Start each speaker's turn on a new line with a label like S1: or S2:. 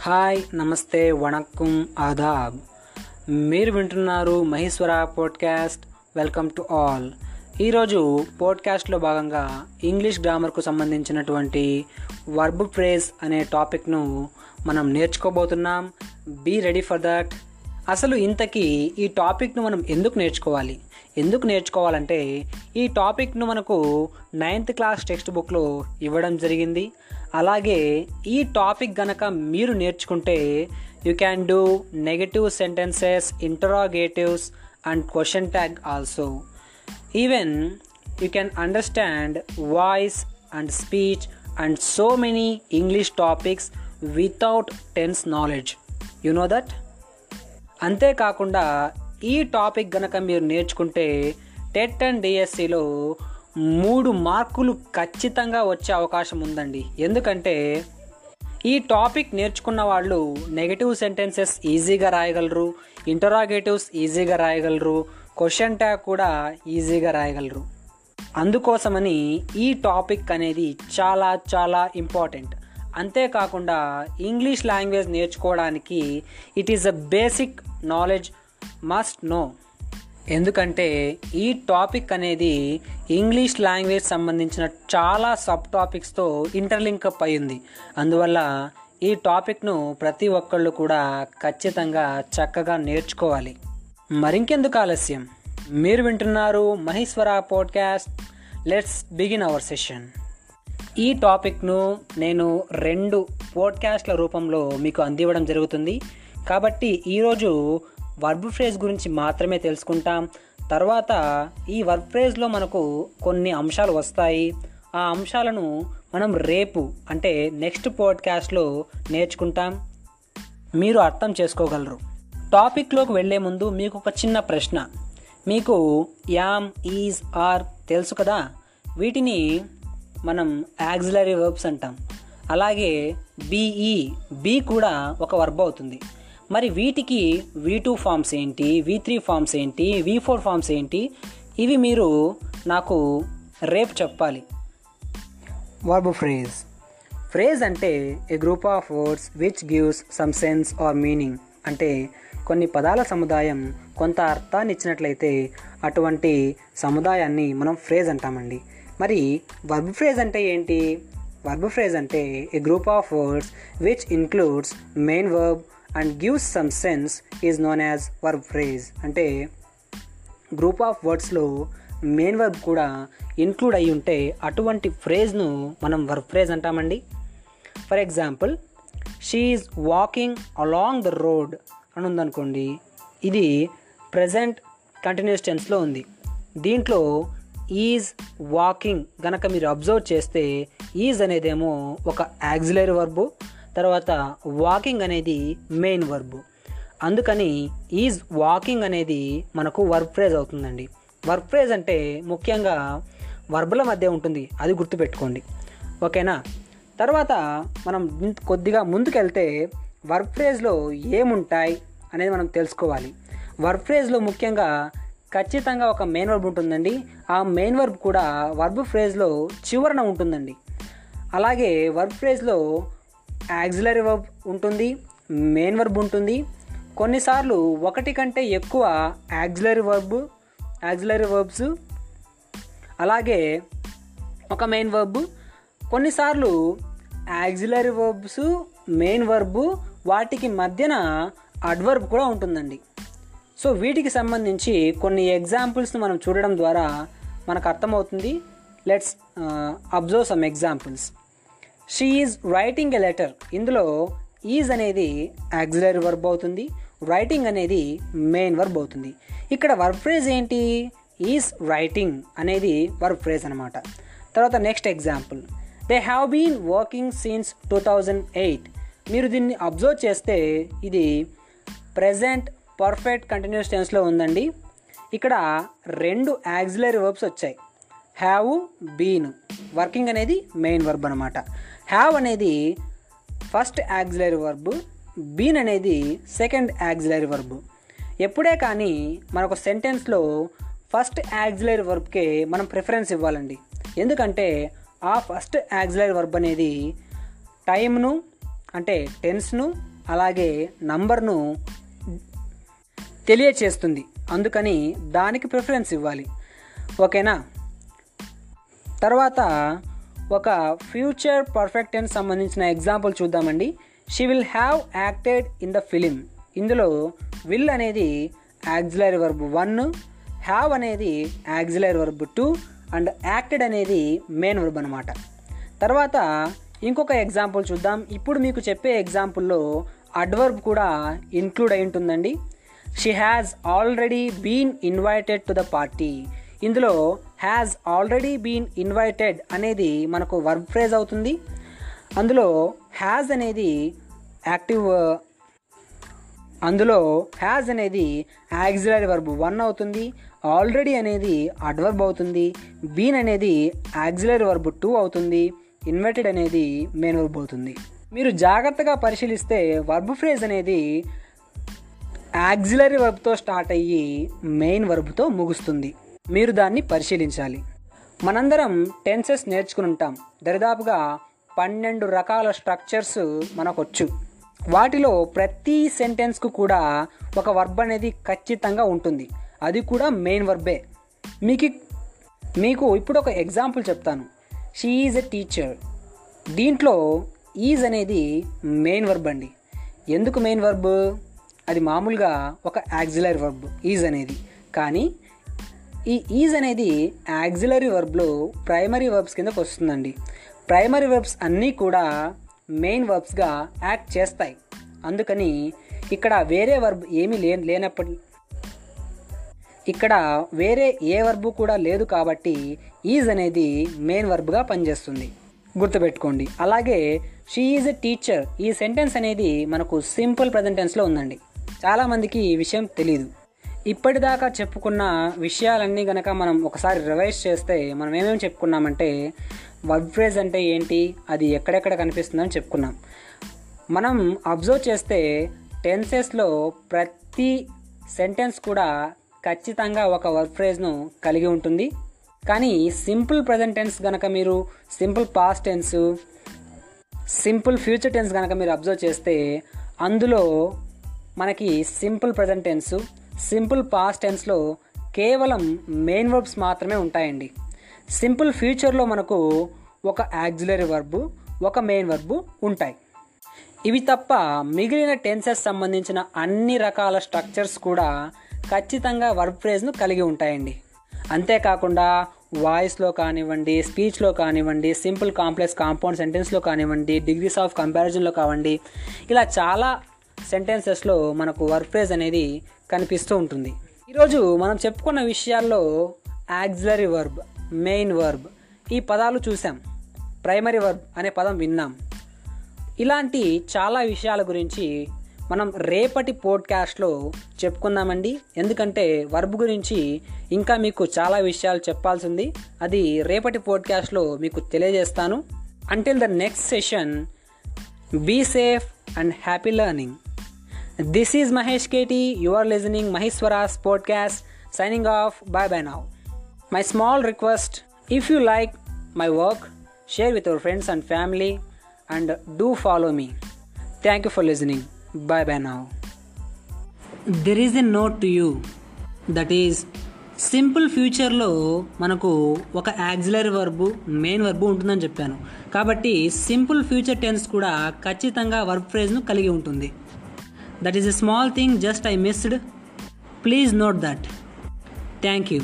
S1: Hi నమస్తే వణక్కం ఆదాబ్. మీరు వింటున్నారు Maheshwara podcast. Welcome to all. ఈరోజు పోడ్కాస్ట్లో భాగంగా ఇంగ్లీష్ గ్రామర్కు సంబంధించినటువంటి వర్బ్ ఫ్రేజ్ అనే టాపిక్ను మనం నేర్చుకోబోతున్నాం. Be ready for that. అసలు ఇంతకీ ఈ టాపిక్ను మనం ఎందుకు నేర్చుకోవాలి? ఎందుకు నేర్చుకోవాలంటే ఈ టాపిక్ను మనకు నైన్త్ క్లాస్ టెక్స్ట్ బుక్లో ఇవ్వడం జరిగింది. అలాగే ఈ టాపిక్ గనక మీరు నేర్చుకుంటే you can do negative sentences interrogatives and question tag also even you can understand voice and speech and so many English topics without tense knowledge you know that అంతేకాకుండా ఈ టాపిక్ గనక మీరు నేర్చుకుంటే టెట్ అండ్ డిఎస్సిలో మూడు మార్కులు ఖచ్చితంగా వచ్చే అవకాశం ఉందండి. ఎందుకంటే ఈ టాపిక్ నేర్చుకున్న వాళ్ళు నెగటివ్ సెంటెన్సెస్ ఈజీగా రాయగలరు ఇంటరాగేటివ్స్ ఈజీగా రాయగలరు క్వశ్చన్ ట్యాగ్ కూడా ఈజీగా రాయగలరు. అందుకోసమని ఈ టాపిక్ అనేది చాలా చాలా ఇంపార్టెంట్. అంతేకాకుండా ఇంగ్లీష్ లాంగ్వేజ్ నేర్చుకోవడానికి it is a basic knowledge must know. ఎందుకంటే ఈ టాపిక్ అనేది ఇంగ్లీష్ లాంగ్వేజ్ సంబంధించిన చాలా సబ్ టాపిక్స్తో ఇంటర్లింక్ అప్ అయింది అందువల్ల ఈ టాపిక్ను ప్రతి ఒక్కళ్ళు కూడా ఖచ్చితంగా చక్కగా నేర్చుకోవాలి. మరింకెందుకు ఆలస్యం? మీరు వింటున్నారు Maheshwara podcast. Let's begin our session ఈ టాపిక్ను నేను రెండు పోడ్కాస్ట్ల రూపంలో మీకు అందివ్వడం జరుగుతుంది. కాబట్టి ఈరోజు వర్బ్ ఫ్రేజ్ గురించి మాత్రమే తెలుసుకుంటాం. తర్వాత ఈ వర్బ్ ఫ్రేజ్లో మనకు కొన్ని అంశాలు వస్తాయి. ఆ అంశాలను మనం రేపు అంటే నెక్స్ట్ పాడ్కాస్ట్లో నేర్చుకుంటాం. మీరు అర్థం చేసుకోగలరు. టాపిక్లోకి వెళ్ళే ముందు మీకు ఒక చిన్న ప్రశ్న. మీకు యామ్ ఈజ్ ఆర్ తెలుసు కదా? వీటిని మనం యాక్సిలరీ వర్బ్స్ అంటాం. అలాగే బీఈ బీ కూడా ఒక వర్బ్ అవుతుంది. మరి వీటికి వి టూ ఫామ్స్ ఏంటి? వి త్రీ ఫామ్స్ ఏంటి? వి ఫోర్ ఫామ్స్ ఏంటి? ఇవి మీరు నాకు రేపు చెప్పాలి. వర్బ్ ఫ్రేజ్ ఫ్రేజ్ అంటే a group of words which gives some sense or meaning అంటే కొన్ని పదాల సముదాయం కొంత అర్థాన్ని ఇచ్చినట్లయితే అటువంటి సముదాయాన్ని మనం ఫ్రేజ్ అంటామండి. మరి వర్బ్ ఫ్రేజ్ అంటే ఏంటి? వర్బ్ ఫ్రేజ్ అంటే a group of words which includes main verb and gives some sense is known as verb phrase అంటే గ్రూప్ ఆఫ్ వర్డ్స్లో మెయిన్ వర్బ్ కూడా ఇన్క్లూడ్ అయి ఉంటే అటువంటి ఫ్రేజ్ను మనం వర్బ్ ఫ్రేజ్ అంటామండి. For example she is walking along the road అని ఉందనుకోండి. ఇది ప్రజెంట్ కంటిన్యూస్ టెన్స్లో ఉంది. దీంట్లో ఈజ్ వాకింగ్ గనక మీరు అబ్జర్వ్ చేస్తే ఈజ్ అనేదేమో ఒక యాక్సిలరీ వర్బు తర్వాత వాకింగ్ అనేది మెయిన్ వర్బ్ అందుకని ఈజ్ వాకింగ్ అనేది మనకు వర్బ్ ఫ్రేజ్ అవుతుందండి. వర్బ్ ఫ్రేజ్ అంటే ముఖ్యంగా వర్బుల మధ్య ఉంటుంది. అది గుర్తుపెట్టుకోండి. ఓకేనా? తర్వాత మనం కొద్దిగా ముందుకెళ్తే వర్బ్ ఫ్రేజ్లో ఏముంటాయి అనేది మనం తెలుసుకోవాలి. వర్బ్ ఫ్రేజ్లో ముఖ్యంగా ఖచ్చితంగా ఒక మెయిన్ వర్బ్ ఉంటుందండి. ఆ మెయిన్ వర్బ్ కూడా వర్బ్ ఫ్రేజ్లో చివరన ఉంటుందండి. అలాగే వర్బ్ ఫ్రేజ్లో యాక్సిలరీ వర్బ్ ఉంటుంది మెయిన్ వర్బ్ ఉంటుంది. కొన్నిసార్లు ఒకటి కంటే ఎక్కువ యాక్సిలరీ వర్బ్ యాక్సిలరీ వర్బ్స్ అలాగే ఒక మెయిన్ వర్బ్. కొన్నిసార్లు యాక్సిలరీ వర్బ్స్ మెయిన్ వర్బ్ వాటికి మధ్యన అడ్వర్బ్ కూడా ఉంటుందండి. సో వీటికి సంబంధించి కొన్ని ఎగ్జాంపుల్స్ని మనం చూడడం ద్వారా మనకు అర్థమవుతుంది. Let's observe some examples. She is writing a letter ఇందులో ఈజ్ అనేది యాక్సిలరీ వర్బ్ అవుతుంది. రైటింగ్ అనేది మెయిన్ వర్బ్ అవుతుంది. ఇక్కడ వర్బ్ ఫ్రేజ్ ఏంటి? ఈజ్ రైటింగ్ అనేది వర్బ్ ఫ్రేజ్ అనమాట తర్వాత next example they have been working since two thousand eight మీరు దీన్ని అబ్జర్వ్ చేస్తే ఇది ప్రజెంట్ పర్ఫెక్ట్ కంటిన్యూస్ టెన్స్లో ఉందండి. ఇక్కడ రెండు యాక్సిలరీ వర్బ్స్ వచ్చాయి. హ్యావ్ బీన్ వర్కింగ్ అనేది మెయిన్ వర్బ్ అనమాట హ్యావ్ అనేది ఫస్ట్ యాక్సిలరీ వర్బ్ బీన్ అనేది సెకండ్ యాక్సిలరీ వర్బ్ ఎప్పుడే కానీ మనకు సెంటెన్స్లో ఫస్ట్ యాక్సిలరీ వర్బ్కే మనం ప్రిఫరెన్స్ ఇవ్వాలండి. ఎందుకంటే ఆ ఫస్ట్ యాక్సిలరీ వర్బ్ అనేది టైంను అంటే టెన్స్ను అలాగే నంబర్ను తెలియచేస్తుంది. అందుకని దానికి ప్రిఫరెన్స్ ఇవ్వాలి. ఓకేనా? తర్వాత ఒక ఫ్యూచర్ పర్ఫెక్ట్ సంబంధించిన ఎగ్జాంపుల్ చూద్దామండి. She will have acted in the film ఇందులో విల్ అనేది యాక్సిలరీ వర్బ్ వన్ హ్యావ్ అనేది auxiliary verb two and acted అనేది మెయిన్ వర్బ్ అనమాట తర్వాత ఇంకొక ఎగ్జాంపుల్ చూద్దాం. ఇప్పుడు మీకు చెప్పే ఎగ్జాంపుల్లో అడ్వర్బ్ కూడా ఇంక్లూడ్ అయి ఉంటుందండి. She has already been invited to the party ఇందులో హ్యాజ్ ఆల్రెడీ బీన్ ఇన్వైటెడ్ అనేది మనకు వర్బ్ ఫ్రేజ్ అవుతుంది. అందులో హ్యాజ్ అనేది యాక్టివ్ అందులో హ్యాజ్ అనేది యాక్సిలరీ వర్బ్ వన్ అవుతుంది. ఆల్రెడీ అనేది అడ్వర్బ్ అవుతుంది. బీన్ అనేది యాక్సిలరీ వర్బ్ టూ అవుతుంది. ఇన్వర్టెడ్ అనేది మెయిన్ వర్బ్ అవుతుంది. మీరు జాగ్రత్తగా పరిశీలిస్తే వర్బ్ ఫ్రేజ్ అనేది యాక్సిలరీ వర్బ్తో స్టార్ట్ అయ్యి మెయిన్ వర్బ్తో ముగుస్తుంది. మీరు దాన్ని పరిశీలించాలి. మనందరం టెన్సెస్ నేర్చుకుని ఉంటాం దరిదాపుగా పన్నెండు రకాల స్ట్రక్చర్స్ మనకొచ్చు. వాటిలో ప్రతి సెంటెన్స్కు కూడా ఒక వర్బ్ అనేది ఖచ్చితంగా ఉంటుంది. అది కూడా మెయిన్ వర్బే. మీకు మీకు ఇప్పుడు ఒక ఎగ్జాంపుల్ చెప్తాను. She is a teacher. దీంట్లో ఈజ్ అనేది మెయిన్ వర్బ్ అండి. ఎందుకు మెయిన్ వర్బ్? అది మామూలుగా ఒక యాక్సిలర్ వర్బ్. ఈజ్ అనేది. కానీ ఈ ఈజ్ అనేది యాక్సిలరీ వర్బ్లో ప్రైమరీ వర్బ్స్ కిందకు వస్తుందండి. ప్రైమరీ వర్బ్స్ అన్నీ కూడా మెయిన్ వర్బ్స్గా యాక్ట్ చేస్తాయి. అందుకని ఇక్కడ వేరే వర్బ్ ఏమీ లే లేనప్పటి ఇక్కడ వేరే ఏ వర్బు కూడా లేదు కాబట్టి ఈజ్ అనేది మెయిన్ వర్బ్గా పనిచేస్తుంది. గుర్తుపెట్టుకోండి. అలాగే షీ ఈజ్ ఎ టీచర్. ఈ సెంటెన్స్ అనేది మనకు సింపుల్ ప్రజెంట్ టెన్స్లో ఉందండి చాలామందికి ఈ విషయం తెలియదు ఇప్పటిదాకా చెప్పుకున్న విషయాలన్నీ గనక మనం ఒకసారి రివైజ్ చేస్తే మనం ఏమేమి చెప్పుకున్నామంటే వర్డ్ ఫ్రేజ్ అంటే ఏంటి అది ఎక్కడెక్కడ కనిపిస్తుందని చెప్పుకున్నాం. మనం అబ్జర్వ్ చేస్తే టెన్సెస్లో ప్రతి సెంటెన్స్ కూడా ఖచ్చితంగా ఒక వర్క్ ఫ్రేజ్ను కలిగి ఉంటుంది. కానీ సింపుల్ ప్రజెంట్ టెన్స్ కనుక మీరు simple past tense simple future tense కనుక మీరు అబ్జర్వ్ చేస్తే అందులో మనకి simple present tense simple past టెన్స్లో కేవలం మెయిన్ వర్బ్స్ మాత్రమే ఉంటాయండి. సింపుల్ ఫ్యూచర్లో మనకు ఒక యాక్సిలరీ వర్బు ఒక మెయిన్ వర్బు ఉంటాయి. ఇవి తప్ప మిగిలిన టెన్సెస్ సంబంధించిన అన్ని రకాల స్ట్రక్చర్స్ కూడా ఖచ్చితంగా వర్బ్ ఫ్రేజ్ను కలిగి ఉంటాయండి. అంతేకాకుండా వాయిస్లో కానివ్వండి స్పీచ్లో కానివ్వండి సింపుల్ కాంప్లెక్స్ కాంపౌండ్ సెంటెన్స్లో కానివ్వండి డిగ్రీస్ ఆఫ్ కంపారిజన్లో కావండి ఇలా చాలా సెంటెన్సెస్లో మనకు వర్క్ ఫ్రేజ్ అనేది కనిపిస్తూ ఉంటుంది. ఈరోజు మనం చెప్పుకున్న విషయాల్లో యాక్సిలరీ వర్బ్ మెయిన్ వర్బ్ ఈ పదాలు చూసాం ప్రైమరీ వర్బ్ అనే పదం విన్నాం. ఇలాంటి చాలా విషయాల గురించి మనం రేపటి పోడ్కాస్ట్లో చెప్పుకుందామండి. ఎందుకంటే వర్బ్ గురించి ఇంకా మీకు చాలా విషయాలు చెప్పాల్సింది. అది రేపటి పోడ్కాస్ట్లో మీకు తెలియజేస్తాను. Until the next session be safe and happy learning this is Mahesh KT you are listening Maheshwara's podcast signing off bye bye now my small request if you like my work share with our friends and family and do follow me thank you for listening. Bye bye now there is a note to you that is simple ఫ్యూచర్లో మనకు ఒక auxiliary verb main verb ఉంటుందని చెప్పాను. కాబట్టి simple future tense కూడా ఖచ్చితంగా verb ఫ్రేజ్ను కలిగి ఉంటుంది. That is a small thing, just I missed. Please note that. Thank you.